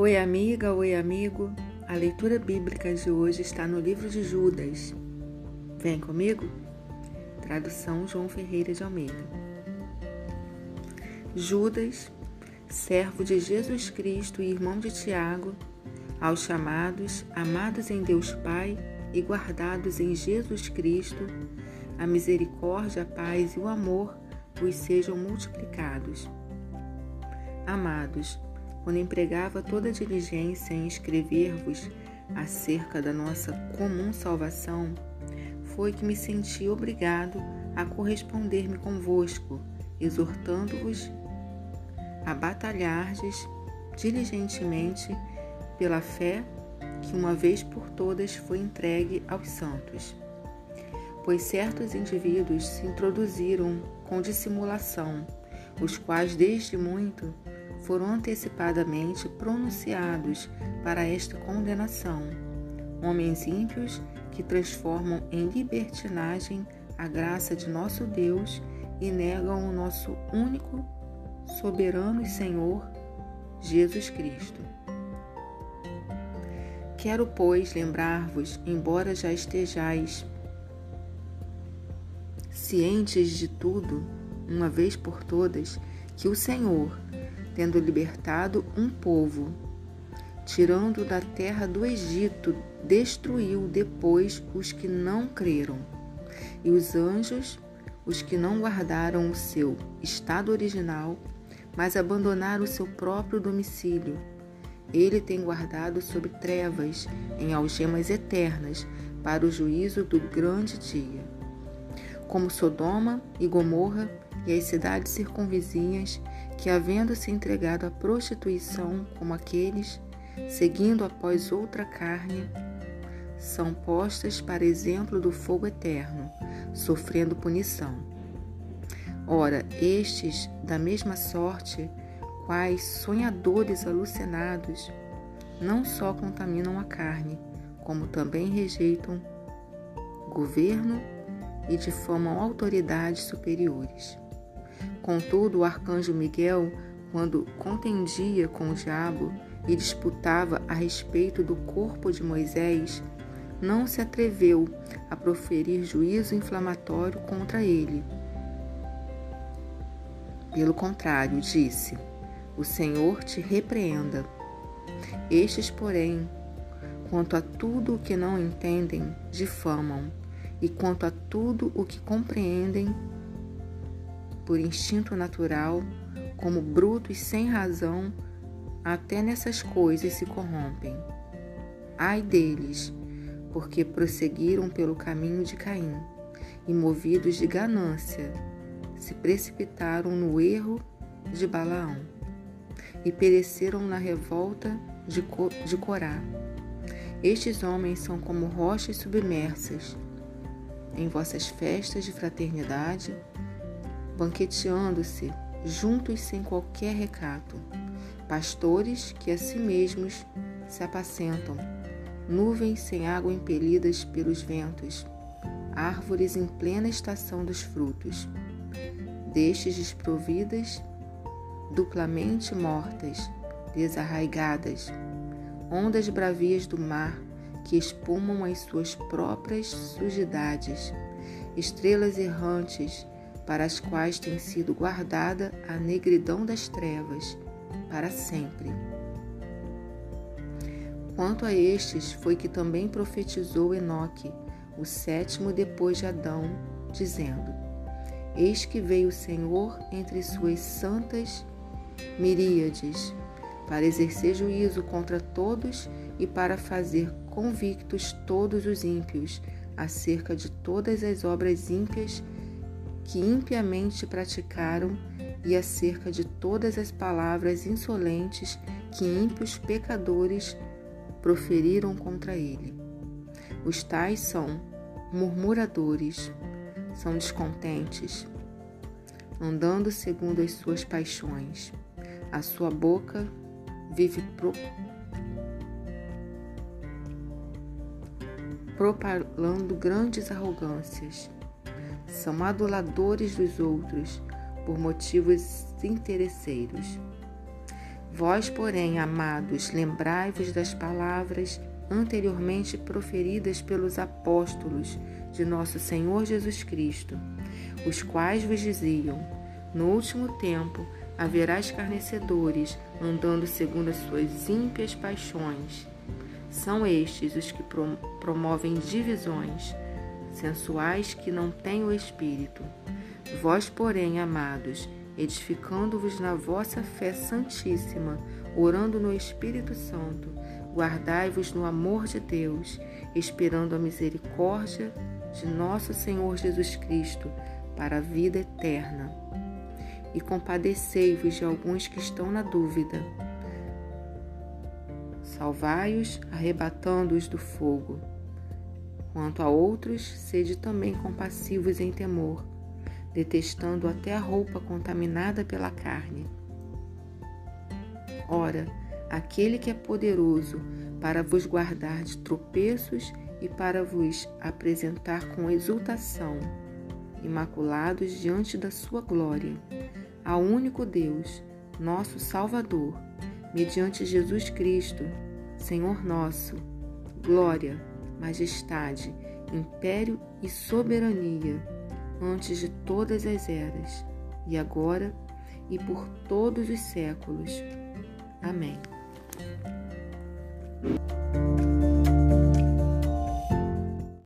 Oi, amiga, oi, amigo. A leitura bíblica de hoje está no livro de Judas. Vem comigo? Tradução João Ferreira de Almeida. Judas, servo de Jesus Cristo e irmão de Tiago, aos chamados, amados em Deus Pai e guardados em Jesus Cristo, a misericórdia, a paz e o amor vos sejam multiplicados. Amados, quando empregava toda a diligência em escrever-vos acerca da nossa comum salvação, foi que me senti obrigado a corresponder-me convosco, exortando-vos a batalhardes diligentemente pela fé que uma vez por todas foi entregue aos santos. Pois certos indivíduos se introduziram com dissimulação, os quais desde muito foram antecipadamente pronunciados para esta condenação. Homens ímpios que transformam em libertinagem a graça de nosso Deus e negam o nosso único, soberano e Senhor, Jesus Cristo. Quero, pois, lembrar-vos, embora já estejais cientes de tudo, uma vez por todas, que o Senhor, tendo libertado um povo, tirando da terra do Egito, destruiu depois os que não creram, e os anjos, os que não guardaram o seu estado original, mas abandonaram o seu próprio domicílio. Ele tem guardado sobre trevas, em algemas eternas, para o juízo do grande dia. Como Sodoma e Gomorra e as cidades circunvizinhas, que, havendo se entregado à prostituição como aqueles, seguindo após outra carne, são postas para exemplo do fogo eterno, sofrendo punição. Ora, estes, da mesma sorte, quais sonhadores alucinados, não só contaminam a carne, como também rejeitam governo e difamam autoridades superiores. Contudo, o arcanjo Miguel, quando contendia com o diabo e disputava a respeito do corpo de Moisés, não se atreveu a proferir juízo inflamatório contra ele. Pelo contrário, disse: O Senhor te repreenda. Estes, porém, quanto a tudo o que não entendem, difamam, e quanto a tudo o que compreendem, por instinto natural, como brutos sem razão, até nessas coisas se corrompem. Ai deles, porque prosseguiram pelo caminho de Caim, e movidos de ganância, se precipitaram no erro de Balaão, e pereceram na revolta de, de Corá. Estes homens são como rochas submersas. Em vossas festas de fraternidade, banqueteando-se, juntos sem qualquer recato, pastores que a si mesmos se apacentam, nuvens sem água impelidas pelos ventos, árvores em plena estação dos frutos, destes desprovidas, duplamente mortas, desarraigadas, ondas bravias do mar que espumam as suas próprias sujidades, estrelas errantes para as quais tem sido guardada a negridão das trevas para sempre. Quanto a estes, foi que também profetizou Enoque, o sétimo depois de Adão, dizendo: Eis que veio o Senhor entre suas santas miríades, para exercer juízo contra todos e para fazer convictos todos os ímpios acerca de todas as obras ímpias que impiamente praticaram e acerca de todas as palavras insolentes que ímpios pecadores proferiram contra ele. Os tais são murmuradores, são descontentes, andando segundo as suas paixões. A sua boca vive pro... propalando grandes arrogâncias são aduladores dos outros por motivos interesseiros. Vós, porém, amados, lembrai-vos das palavras anteriormente proferidas pelos apóstolos de nosso Senhor Jesus Cristo, os quais vos diziam: No último tempo haverá escarnecedores, andando segundo as suas ímpias paixões. São estes os que promovem divisões, sensuais que não têm o espírito. Vós, porém, amados, edificando-vos na vossa fé santíssima, orando no Espírito Santo, guardai-vos no amor de Deus, esperando a misericórdia de nosso Senhor Jesus Cristo para a vida eterna. E compadecei-vos de alguns que estão na dúvida. Salvai-os, arrebatando-os do fogo. Quanto a outros, sede também compassivos em temor, detestando até a roupa contaminada pela carne. Ora, aquele que é poderoso para vos guardar de tropeços e para vos apresentar com exultação, imaculados diante da sua glória, ao único Deus, nosso Salvador, mediante Jesus Cristo, Senhor nosso, glória, majestade, império e soberania, antes de todas as eras, e agora e por todos os séculos. Amém.